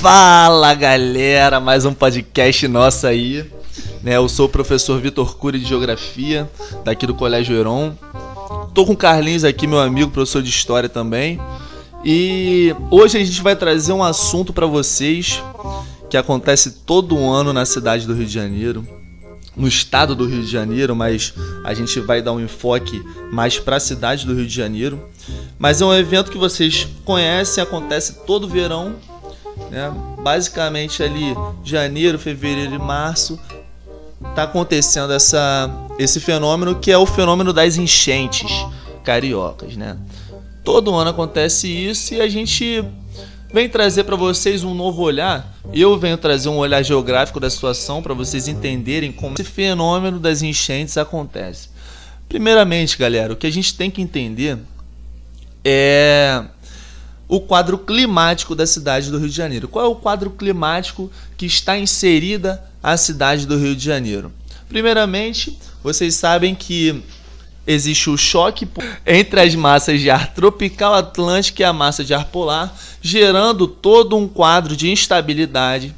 Fala galera, mais um podcast nosso aí. Né, eu sou o professor Vitor Cury de Geografia, daqui do Colégio Heron. Tô com o Carlinhos aqui, meu amigo, professor de História também. E hoje a gente vai trazer um assunto para vocês que acontece todo ano na cidade do Rio de Janeiro, no estado do Rio de Janeiro, mas a gente vai dar um enfoque mais para a cidade do Rio de Janeiro. Mas é um evento que vocês conhecem, acontece todo verão, né? Basicamente ali janeiro, fevereiro e março tá acontecendo essa esse fenômeno que é o fenômeno das enchentes cariocas, né? Todo ano acontece isso e a gente vem trazer para vocês um novo olhar. Eu venho trazer um olhar geográfico da situação para vocês entenderem como esse fenômeno das enchentes acontece. Primeiramente, galera, o que a gente tem que entender é o quadro climático da cidade do Rio de Janeiro. Qual é o quadro climático que está inserida a cidade do Rio de Janeiro? Primeiramente, vocês sabem que existe o choque entre as massas de ar tropical atlântico e a massa de ar polar, gerando todo um quadro de instabilidade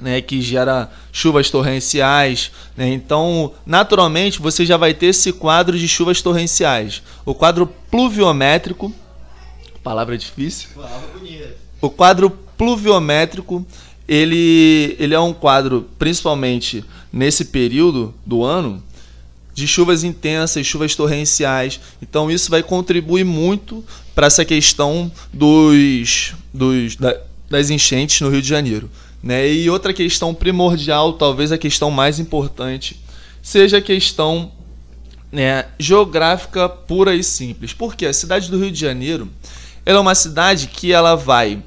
né, que gera chuvas torrenciais. Né? Então, naturalmente, você já vai ter esse quadro de chuvas torrenciais. O quadro pluviométrico, palavra difícil. O quadro pluviométrico, ele, ele é um quadro, principalmente nesse período do ano, de chuvas intensas, chuvas torrenciais. Então isso vai contribuir muito para essa questão dos, dos da, das enchentes no Rio de Janeiro. Né? E outra questão primordial, talvez a questão mais importante, seja a questão né, geográfica pura e simples. Porque a cidade do Rio de Janeiro ela é uma cidade que ela vai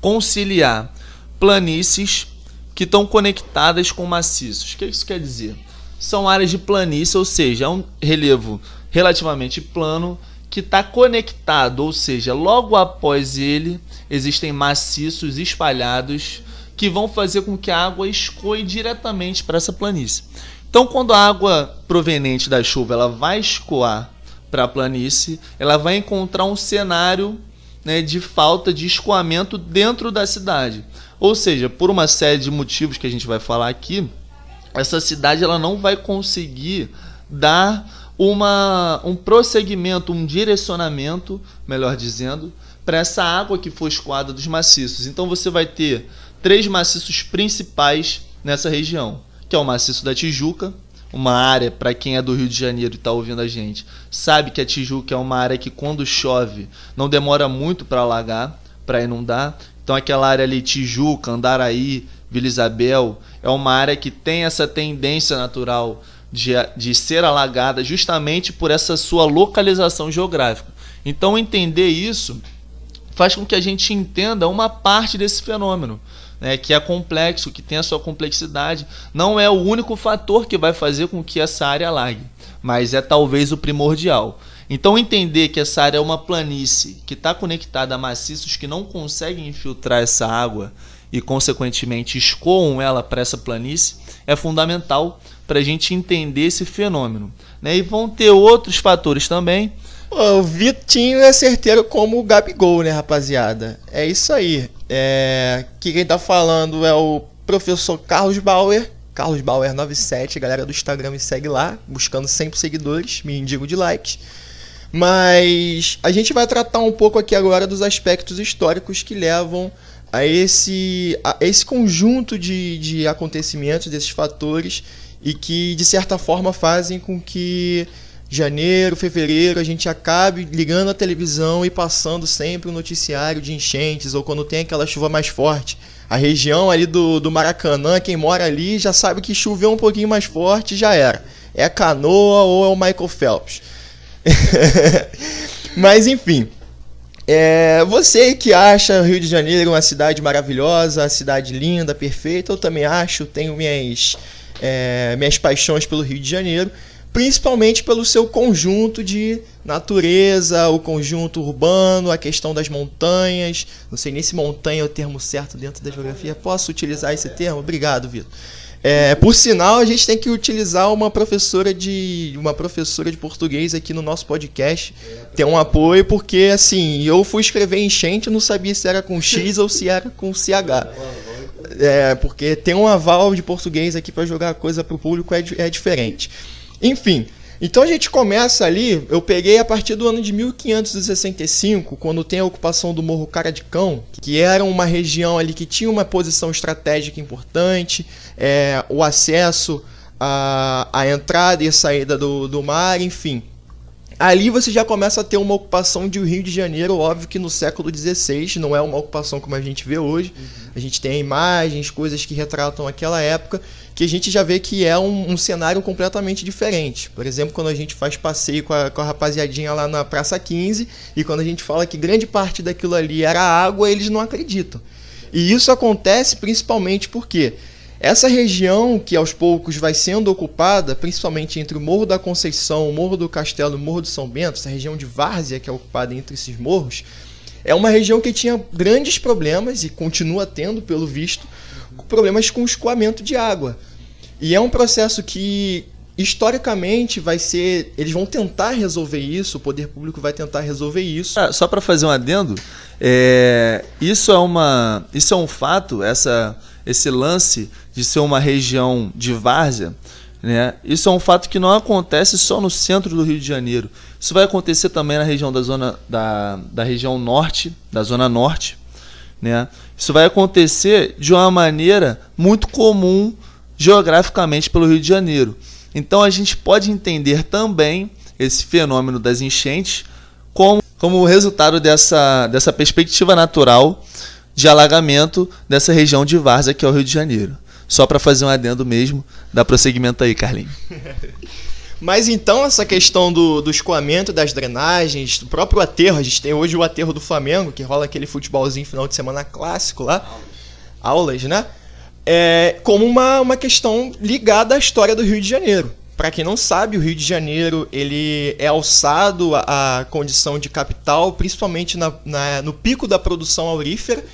conciliar planícies que estão conectadas com maciços. O que isso quer dizer? São áreas de planície, ou seja, é um relevo relativamente plano que está conectado, ou seja, logo após ele existem maciços espalhados que vão fazer com que a água escoe diretamente para essa planície. Então, quando a água proveniente da chuva ela vai escoar para a planície, ela vai encontrar um cenário né, de falta de escoamento dentro da cidade. Ou seja, por uma série de motivos que a gente vai falar aqui, essa cidade ela não vai conseguir dar uma, um prosseguimento, um direcionamento, melhor dizendo, para essa água que foi escoada dos maciços. Então você vai ter três maciços principais nessa região, que é o maciço da Tijuca, uma área, para quem é do Rio de Janeiro e está ouvindo a gente, sabe que a Tijuca é uma área que quando chove não demora muito para alagar, para inundar. Então aquela área ali, Tijuca, Andaraí, Vila Isabel, é uma área que tem essa tendência natural de, de ser alagada justamente por essa sua localização geográfica. Então entender isso faz com que a gente entenda uma parte desse fenômeno né, que é complexo, que tem a sua complexidade, não é o único fator que vai fazer com que essa área alague, mas é talvez o primordial. Então entender que essa área é uma planície que está conectada a maciços que não conseguem infiltrar essa água e consequentemente escoam ela para essa planície é fundamental para a gente entender esse fenômeno. Né? E vão ter outros fatores também. o Vitinho é certeiro como o Gabigol, né, rapaziada? É isso aí. É, que quem tá falando é o professor Carlos Bauer. Carlos Bauer 97, galera do Instagram me segue lá, buscando sempre seguidores, me indigo de likes. Mas a gente vai tratar um pouco aqui agora dos aspectos históricos que levam a esse, a esse conjunto de, de acontecimentos, desses fatores, e que de certa forma fazem com que janeiro, fevereiro, a gente acabe ligando a televisão e passando sempre o um noticiário de enchentes ou quando tem aquela chuva mais forte. A região ali do, do Maracanã, quem mora ali já sabe que choveu um pouquinho mais forte já era. É a canoa ou é o Michael Phelps. Mas enfim. É, você que acha Rio de Janeiro uma cidade maravilhosa, uma cidade linda, perfeita, eu também acho, tenho minhas, é, minhas paixões pelo Rio de Janeiro principalmente pelo seu conjunto de natureza, o conjunto urbano, a questão das montanhas. Não sei nem se montanha é o termo certo dentro da geografia. Posso utilizar esse termo? Obrigado, Vitor. É, por sinal, a gente tem que utilizar uma professora de uma professora de português aqui no nosso podcast. Tem um apoio porque assim, eu fui escrever enchente, não sabia se era com X ou se era com CH. É, porque tem um aval de português aqui para jogar coisa pro público é, é diferente. Enfim, então a gente começa ali, eu peguei a partir do ano de 1565, quando tem a ocupação do Morro Cara de Cão, que era uma região ali que tinha uma posição estratégica importante, é, o acesso à, entrada e saída do, do mar, enfim. Ali você já começa a ter uma ocupação de Rio de Janeiro, óbvio que no século XVI, não é uma ocupação como a gente vê hoje. Uhum. A gente tem imagens, coisas que retratam aquela época, que a gente já vê que é um, um, cenário completamente diferente. Por exemplo, quando a gente faz passeio com a, com a rapaziadinha lá na Praça 15 e quando a gente fala que grande parte daquilo ali era água, eles não acreditam. E isso acontece principalmente porque essa região que aos poucos vai sendo ocupada, principalmente entre o Morro da Conceição, o Morro do Castelo e o Morro do São Bento, essa região de várzea que é ocupada entre esses morros, é uma região que tinha grandes problemas e continua tendo, pelo visto, problemas com escoamento de água. E é um processo que historicamente vai ser, eles vão tentar resolver isso, o poder público vai tentar resolver isso. Ah, só para fazer um adendo, é, isso é uma, isso é um fato, essa, esse lance de ser uma região de várzea, né? Isso é um fato que não acontece só no centro do Rio de Janeiro. Isso vai acontecer também na região da zona da, da região norte, da zona norte, né? Isso vai acontecer de uma maneira muito comum geograficamente pelo Rio de Janeiro. Então a gente pode entender também esse fenômeno das enchentes como, como resultado dessa, dessa perspectiva natural de alagamento dessa região de várzea que é o Rio de Janeiro. Só para fazer um adendo mesmo, dá prosseguimento aí, Carlinhos. Mas então essa questão do, do escoamento, das drenagens, do próprio aterro, a gente tem hoje o aterro do Flamengo, que rola aquele futebolzinho final de semana clássico lá. Aulas, Aulas né? é, como uma, uma questão ligada à história do Rio de Janeiro. Para quem não sabe, o Rio de Janeiro ele é alçado à, condição de capital, principalmente na, na, no pico da produção aurífera,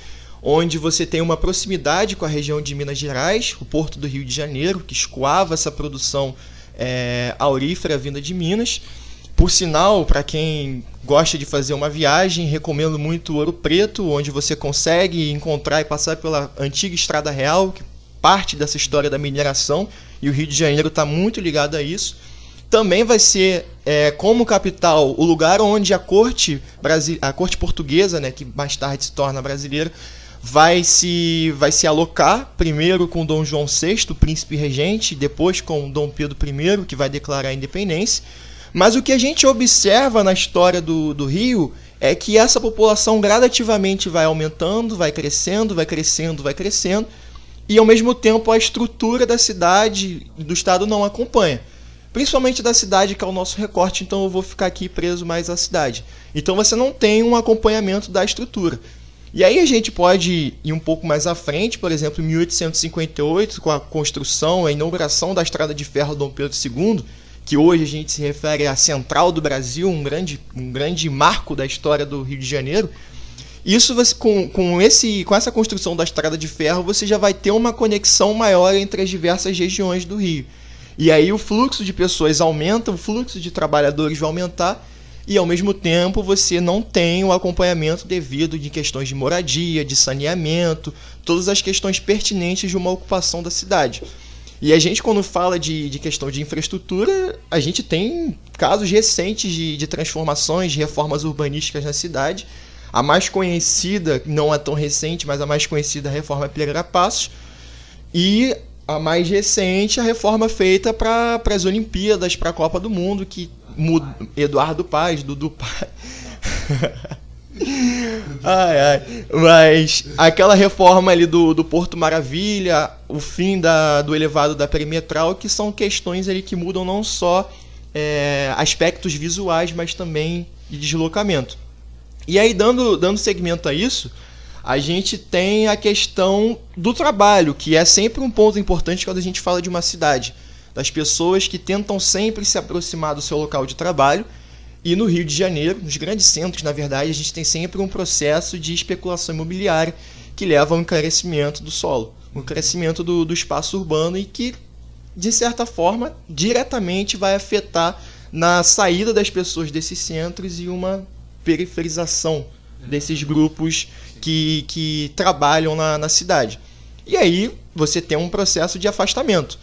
onde você tem uma proximidade com a região de Minas Gerais, o porto do Rio de Janeiro, que escoava essa produção é, aurífera vinda de Minas. Por sinal, para quem gosta de fazer uma viagem, recomendo muito Ouro Preto, onde você consegue encontrar e passar pela antiga Estrada Real, que parte dessa história da mineração, e o Rio de Janeiro está muito ligado a isso. Também vai ser, é, como capital, o lugar onde a corte, a corte portuguesa, né, que mais tarde se torna brasileira, vai se, vai se alocar, primeiro com Dom João VI, príncipe regente, depois com Dom Pedro I, que vai declarar a independência mas o que a gente observa na história do, do Rio é que essa população gradativamente vai aumentando, vai crescendo, vai crescendo, vai crescendo, e ao mesmo tempo a estrutura da cidade e do estado não acompanha. Principalmente da cidade, que é o nosso recorte, então eu vou ficar aqui preso mais à cidade. Então você não tem um acompanhamento da estrutura. E aí a gente pode ir um pouco mais à frente, por exemplo, em 1858, com a construção, a inauguração da estrada de ferro Dom Pedro II, que hoje a gente se refere à central do Brasil, um grande, um grande marco da história do Rio de Janeiro. Isso com, com, esse, com essa construção da estrada de ferro, você já vai ter uma conexão maior entre as diversas regiões do Rio. E aí o fluxo de pessoas aumenta, o fluxo de trabalhadores vai aumentar, e ao mesmo tempo você não tem o acompanhamento devido de questões de moradia, de saneamento, todas as questões pertinentes de uma ocupação da cidade. E a gente, quando fala de, de questão de infraestrutura, a gente tem casos recentes de, de transformações, de reformas urbanísticas na cidade. A mais conhecida, não é tão recente, mas a mais conhecida é a reforma Pereira Passos. E a mais recente, a reforma feita para as Olimpíadas, para a Copa do Mundo, que Eduardo Paz, Dudu Paz. ai, ai. Mas aquela reforma ali do, do Porto Maravilha, o fim da, do elevado da perimetral, que são questões ali que mudam não só é, aspectos visuais, mas também de deslocamento. E aí, dando, dando segmento a isso, a gente tem a questão do trabalho, que é sempre um ponto importante quando a gente fala de uma cidade. Das pessoas que tentam sempre se aproximar do seu local de trabalho e no Rio de Janeiro, nos grandes centros, na verdade, a gente tem sempre um processo de especulação imobiliária que leva ao encarecimento do solo. um crescimento do, do espaço urbano e que, de certa forma, diretamente vai afetar na saída das pessoas desses centros e uma periferização desses grupos que, que trabalham na, na cidade. E aí você tem um processo de afastamento.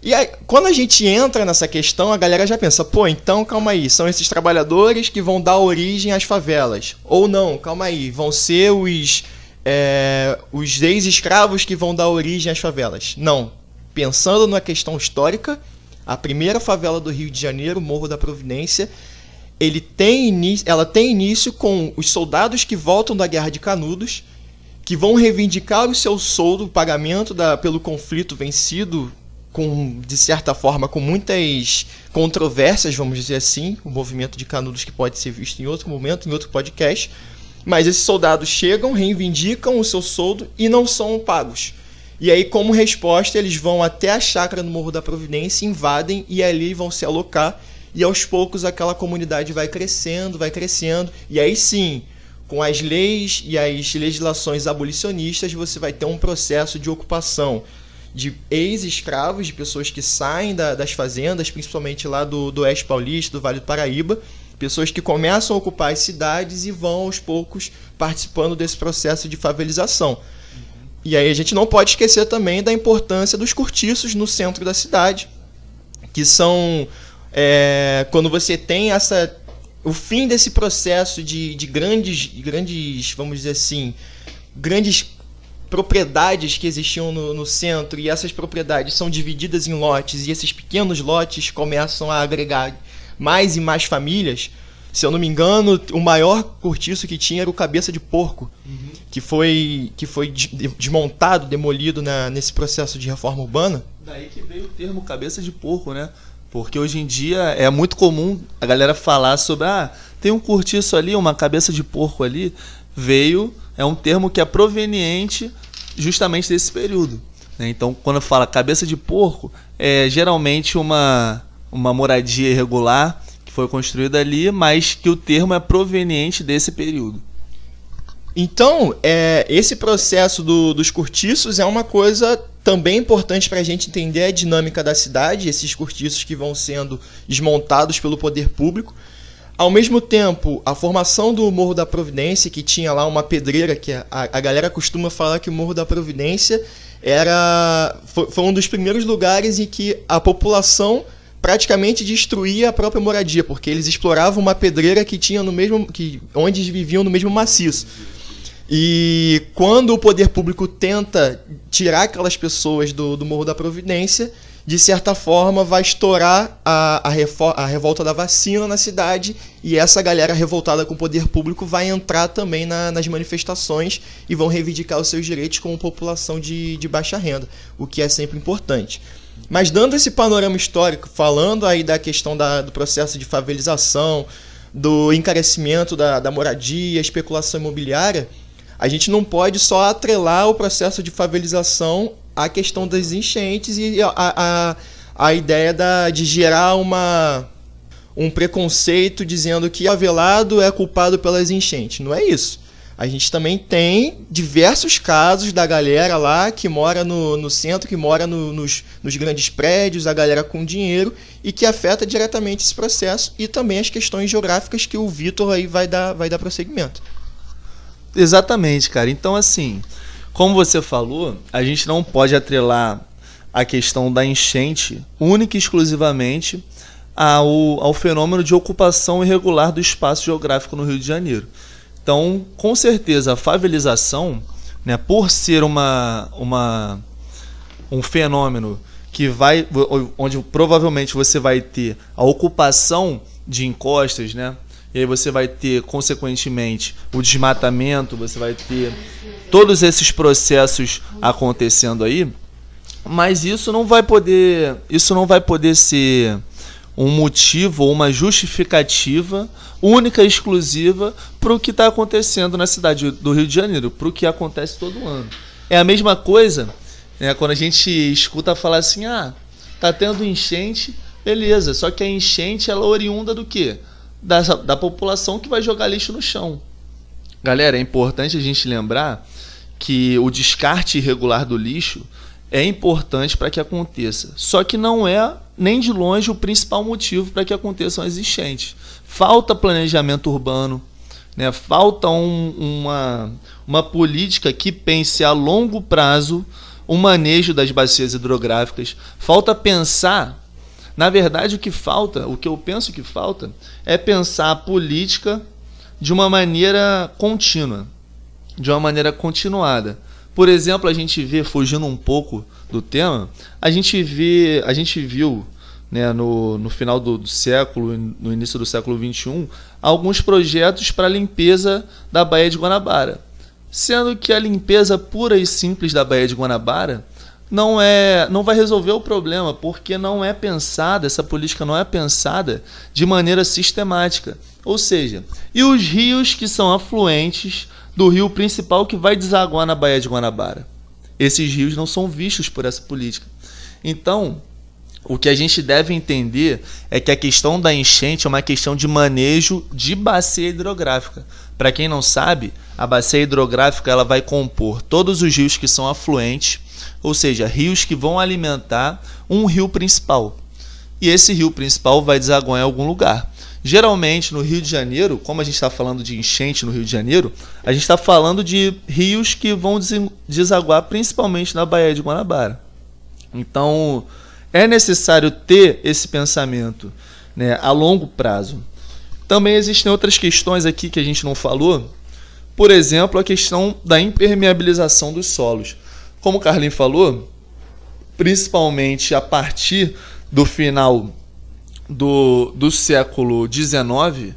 E aí, quando a gente entra nessa questão, a galera já pensa, pô, então calma aí, são esses trabalhadores que vão dar origem às favelas. Ou não, calma aí, vão ser os, é, os ex-escravos que vão dar origem às favelas. Não. Pensando na questão histórica, a primeira favela do Rio de Janeiro, Morro da Providência, ele tem ela tem início com os soldados que voltam da Guerra de Canudos, que vão reivindicar o seu soldo, o pagamento da, pelo conflito vencido com de certa forma com muitas controvérsias, vamos dizer assim, o movimento de Canudos que pode ser visto em outro momento, em outro podcast. Mas esses soldados chegam, reivindicam o seu soldo e não são pagos. E aí, como resposta, eles vão até a chácara no Morro da Providência, invadem e ali vão se alocar. E aos poucos aquela comunidade vai crescendo, vai crescendo. E aí sim, com as leis e as legislações abolicionistas, você vai ter um processo de ocupação de ex-escravos, de pessoas que saem da, das fazendas, principalmente lá do, do Oeste Paulista, do Vale do Paraíba, pessoas que começam a ocupar as cidades e vão aos poucos participando desse processo de favelização. E aí a gente não pode esquecer também da importância dos cortiços no centro da cidade, que são é, quando você tem essa o fim desse processo de, de grandes, grandes, vamos dizer assim, grandes propriedades que existiam no, no, centro e essas propriedades são divididas em lotes e esses pequenos lotes começam a agregar mais e mais famílias. Se eu não me engano, o maior cortiço que tinha era o Cabeça de Porco, uhum. que foi, que foi desmontado, demolido na, nesse processo de reforma urbana. Daí que veio o termo Cabeça de Porco, né? Porque hoje em dia é muito comum a galera falar sobre ah, tem um cortiço ali, uma cabeça de porco ali. Veio é um termo que é proveniente justamente desse período. Né? Então, quando fala cabeça de porco, é geralmente uma, uma moradia irregular que foi construída ali, mas que o termo é proveniente desse período. Então, é, esse processo do, dos cortiços é uma coisa também importante para a gente entender a dinâmica da cidade, esses cortiços que vão sendo desmontados pelo poder público. Ao mesmo tempo, a formação do Morro da Providência, que tinha lá uma pedreira, que a, a galera costuma falar que o Morro da Providência era foi, foi um dos primeiros lugares em que a população praticamente destruía a própria moradia, porque eles exploravam uma pedreira que tinha no mesmo que onde eles viviam no mesmo maciço. E quando o poder público tenta tirar aquelas pessoas do, do Morro da Providência, de certa forma, vai estourar a, a, a, revolta da vacina na cidade e essa galera revoltada com o poder público vai entrar também na, nas manifestações e vão reivindicar os seus direitos como população de, de baixa renda, o que é sempre importante. Mas dando esse panorama histórico, falando aí da questão da, do processo de favelização, do encarecimento da, da moradia, especulação imobiliária, a gente não pode só atrelar o processo de favelização a questão das enchentes e a, a, a ideia da, de gerar uma, um preconceito dizendo que avelado é culpado pelas enchentes. Não é isso. A gente também tem diversos casos da galera lá que mora no, no centro, que mora no, nos, nos grandes prédios, a galera com dinheiro, e que afeta diretamente esse processo e também as questões geográficas que o Vitor aí vai dar, vai dar prosseguimento. Exatamente, cara. Então, assim, como você falou, a gente não pode atrelar a questão da enchente única e exclusivamente ao, ao fenômeno de ocupação irregular do espaço geográfico no Rio de Janeiro. Então, com certeza, a favelização, né, por ser uma, uma, um fenômeno que vai, onde provavelmente você vai ter a ocupação de encostas, né, e aí você vai ter, consequentemente, o desmatamento, você vai ter todos esses processos acontecendo aí, mas isso não vai poder, isso não vai poder ser um motivo ou uma justificativa única e exclusiva para o que está acontecendo na cidade do Rio de Janeiro, para o que acontece todo ano. É a mesma coisa né, quando a gente escuta falar assim, ah, tá tendo enchente, beleza, só que a enchente ela é oriunda do quê? Da, da população que vai jogar lixo no chão. Galera, é importante a gente lembrar que o descarte irregular do lixo é importante para que aconteça. Só que não é nem de longe o principal motivo para que aconteçam as enchentes. Falta planejamento urbano, né? falta um, uma, uma política que pense a longo prazo o manejo das bacias hidrográficas. Falta pensar, na verdade, o que falta, o que eu penso que falta, é pensar a política de uma maneira contínua, de uma maneira continuada. Por exemplo, a gente vê, fugindo um pouco do tema, a gente vê, a gente viu né, no, no final do, do, século, no início do século XXI, alguns projetos para limpeza da Baía de Guanabara. Sendo que a limpeza pura e simples da Baía de Guanabara não é não vai resolver o problema porque não é pensada essa política não é pensada de maneira sistemática ou seja e os rios que são afluentes do rio principal que vai desaguar na Baía de Guanabara. Esses rios não são vistos por essa política. Então, o que a gente deve entender é que a questão da enchente é uma questão de manejo de bacia hidrográfica. Para quem não sabe, a bacia hidrográfica ela vai compor todos os rios que são afluentes, ou seja, rios que vão alimentar um rio principal. E esse rio principal vai desaguar em algum lugar. Geralmente no Rio de Janeiro, como a gente está falando de enchente no Rio de Janeiro, a gente está falando de rios que vão desaguar principalmente na Baía de Guanabara. Então é necessário ter esse pensamento né, a longo prazo. Também existem outras questões aqui que a gente não falou, por exemplo, a questão da impermeabilização dos solos. Como o Carlinhos falou, principalmente a partir do final do, do século XIX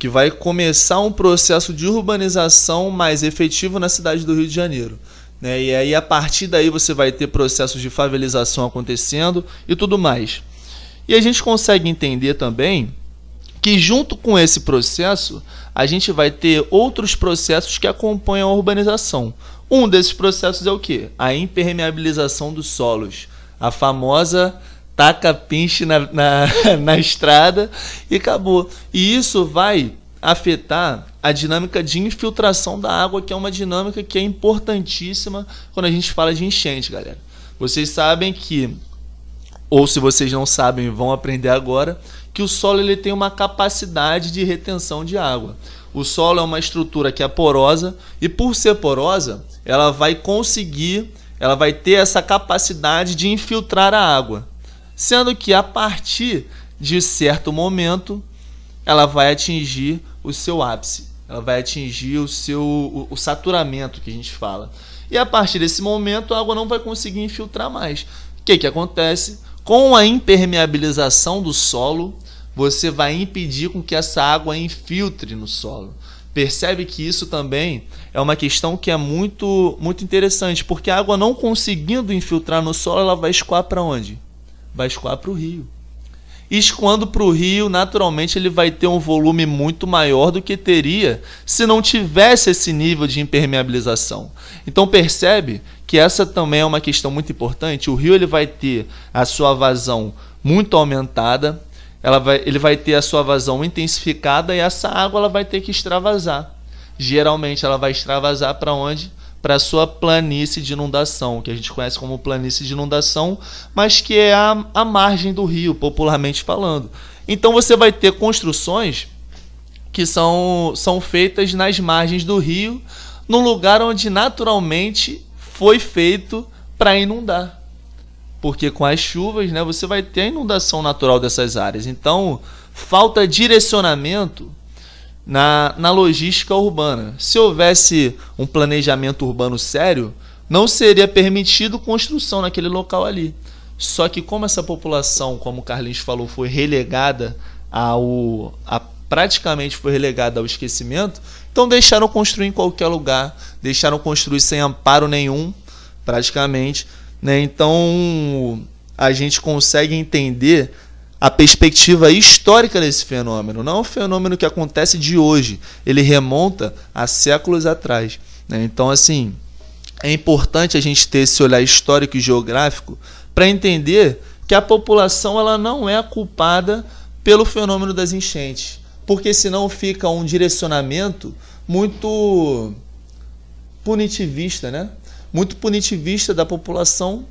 que vai começar um processo de urbanização mais efetivo na cidade do Rio de Janeiro. Né? E aí, a partir daí, você vai ter processos de favelização acontecendo e tudo mais. E a gente consegue entender também que, junto com esse processo, a gente vai ter outros processos que acompanham a urbanização. Um desses processos é o que? A impermeabilização dos solos. A famosa taca pinche na, na, na estrada e acabou. E isso vai afetar a dinâmica de infiltração da água, que é uma dinâmica que é importantíssima quando a gente fala de enchente, galera. Vocês sabem que, ou se vocês não sabem, vão aprender agora, que o solo ele tem uma capacidade de retenção de água. O solo é uma estrutura que é porosa e por ser porosa, ela vai conseguir, ela vai ter essa capacidade de infiltrar a água sendo que a partir de certo momento ela vai atingir o seu ápice, ela vai atingir o seu o, o saturamento que a gente fala. E a partir desse momento a água não vai conseguir infiltrar mais. O que, que acontece? Com a impermeabilização do solo, você vai impedir com que essa água infiltre no solo. Percebe que isso também é uma questão que é muito muito interessante, porque a água não conseguindo infiltrar no solo, ela vai escoar para onde? vai escoar para o rio. Escoando para o rio, naturalmente ele vai ter um volume muito maior do que teria se não tivesse esse nível de impermeabilização. Então percebe que essa também é uma questão muito importante. O rio ele vai ter a sua vazão muito aumentada, ela vai, ele vai ter a sua vazão intensificada e essa água ela vai ter que extravasar. Geralmente ela vai extravasar para onde? Para sua planície de inundação, que a gente conhece como planície de inundação, mas que é a, a margem do rio, popularmente falando. Então você vai ter construções que são, são feitas nas margens do rio, no lugar onde naturalmente foi feito para inundar. Porque com as chuvas, né, você vai ter a inundação natural dessas áreas. Então, falta direcionamento na, na logística urbana. Se houvesse um planejamento urbano sério, não seria permitido construção naquele local ali. Só que como essa população, como o Carlinhos falou, foi relegada ao a, praticamente foi relegada ao esquecimento, então deixaram construir em qualquer lugar, deixaram construir sem amparo nenhum, praticamente, né? Então a gente consegue entender a perspectiva histórica desse fenômeno. Não é um fenômeno que acontece de hoje, ele remonta a séculos atrás. Né? Então, assim, é importante a gente ter esse olhar histórico e geográfico para entender que a população ela não é culpada pelo fenômeno das enchentes, porque senão fica um direcionamento muito punitivista, né? Muito punitivista da população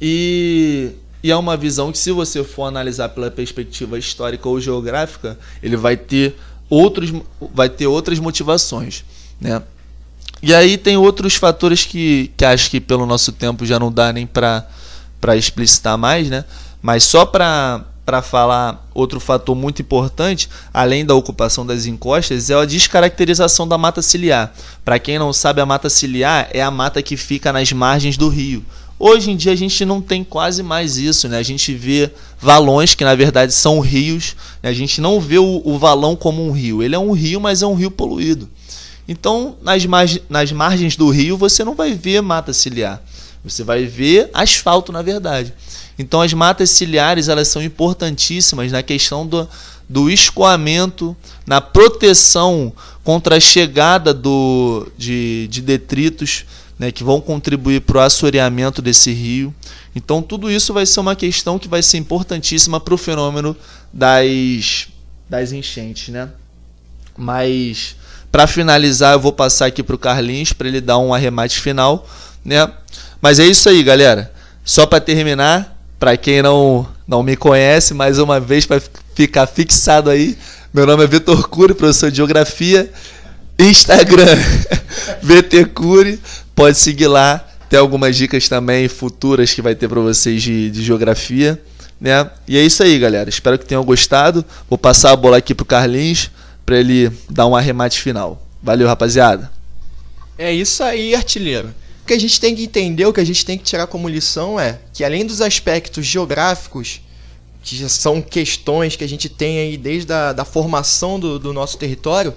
e, e é uma visão que, se você for analisar pela perspectiva histórica ou geográfica, ele vai ter outros, vai ter outras motivações, né? E aí tem outros fatores que, que acho que pelo nosso tempo já não dá nem para explicitar mais, né? Mas só para para falar outro fator muito importante, além da ocupação das encostas, é a descaracterização da mata ciliar. Para quem não sabe, a mata ciliar é a mata que fica nas margens do rio. Hoje em dia a gente não tem quase mais isso, né? A gente vê valões que na verdade são rios. Né? A gente não vê o, o valão como um rio. Ele é um rio, mas é um rio poluído. Então, nas, marg nas margens do rio, você não vai ver mata ciliar. Você vai ver asfalto, na verdade. Então, as matas ciliares elas são importantíssimas na questão do, do escoamento, na proteção contra a chegada do, de, de detritos né, que vão contribuir para o assoreamento desse rio. Então, tudo isso vai ser uma questão que vai ser importantíssima para o fenômeno das, das enchentes. Né? Mas para finalizar, eu vou passar aqui para o Carlinhos para ele dar um arremate final, né? Mas é isso aí, galera. Só para terminar, para quem não não me conhece, mais uma vez para ficar fixado aí, meu nome é Vitor Cury, professor de Geografia. Instagram, VT Cury, pode seguir lá. Tem algumas dicas também futuras que vai ter para vocês de, de geografia. Né? E é isso aí, galera. Espero que tenham gostado. Vou passar a bola aqui pro Carlinhos para ele dar um arremate final. Valeu, rapaziada. É isso aí, artilheiro. O que a gente tem que entender, o que a gente tem que tirar como lição é que além dos aspectos geográficos, que são questões que a gente tem aí desde a da formação do, do nosso território,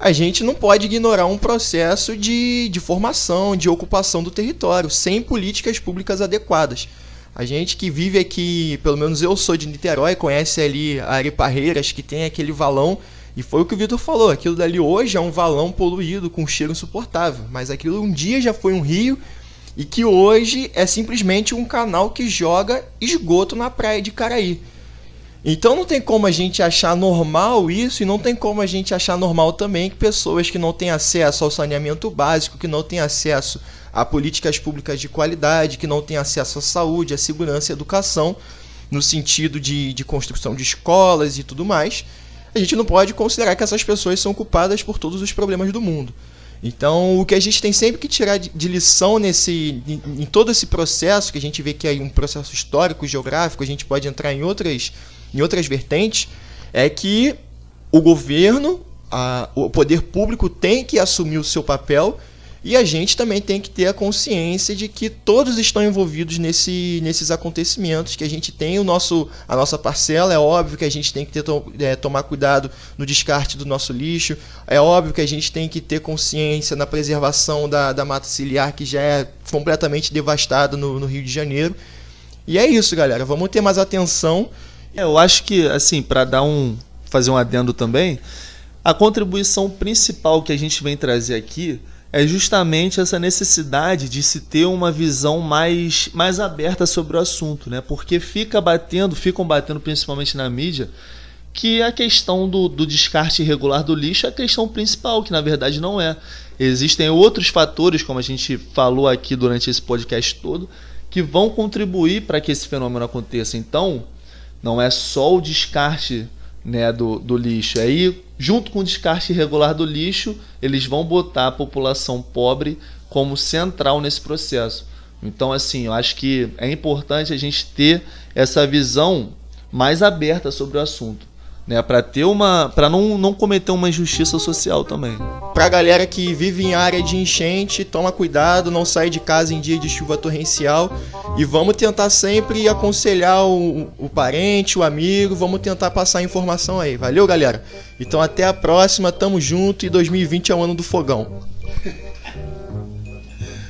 a gente não pode ignorar um processo de, de formação, de ocupação do território, sem políticas públicas adequadas. A gente que vive aqui, pelo menos eu sou de Niterói, conhece ali a Ari Parreiras, que tem aquele valão e foi o que o Vitor falou, aquilo dali hoje é um valão poluído com um cheiro insuportável, mas aquilo um dia já foi um rio e que hoje é simplesmente um canal que joga esgoto na praia de Caraí. Então não tem como a gente achar normal isso e não tem como a gente achar normal também que pessoas que não têm acesso ao saneamento básico, que não têm acesso a políticas públicas de qualidade, que não têm acesso à saúde, à segurança e à educação, no sentido de, de construção de escolas e tudo mais, a gente não pode considerar que essas pessoas são culpadas por todos os problemas do mundo. Então, o que a gente tem sempre que tirar de, lição nesse, em, em, todo esse processo, que a gente vê que é um processo histórico, geográfico, a gente pode entrar em outras, em outras vertentes, é que o governo, a, o poder público tem que assumir o seu papel e a gente também tem que ter a consciência de que todos estão envolvidos nesse, nesses acontecimentos, que a gente tem o nosso, a nossa parcela, é óbvio que a gente tem que ter, é, tomar cuidado no descarte do nosso lixo, é óbvio que a gente tem que ter consciência na preservação da, da mata ciliar, que já é completamente devastada no, no Rio de Janeiro. E é isso, galera. Vamos ter mais atenção. É, eu acho que, assim, para dar um. fazer um adendo também, a contribuição principal que a gente vem trazer aqui é justamente essa necessidade de se ter uma visão mais, mais aberta sobre o assunto, né? Porque fica batendo, ficam batendo principalmente na mídia, que a questão do, do descarte irregular do lixo é a questão principal, que na verdade não é. Existem outros fatores, como a gente falou aqui durante esse podcast todo, que vão contribuir para que esse fenômeno aconteça. Então, não é só o descarte né, do, do lixo. Aí, junto com o descarte irregular do lixo, eles vão botar a população pobre como central nesse processo. Então, assim, eu acho que é importante a gente ter essa visão mais aberta sobre o assunto né, para ter uma, para não, não cometer uma injustiça social também. Pra galera que vive em área de enchente, toma cuidado, não sai de casa em dia de chuva torrencial e vamos tentar sempre aconselhar o, o parente, o amigo, vamos tentar passar informação aí. Valeu, galera. Então até a próxima, tamo junto e 2020 é o ano do fogão.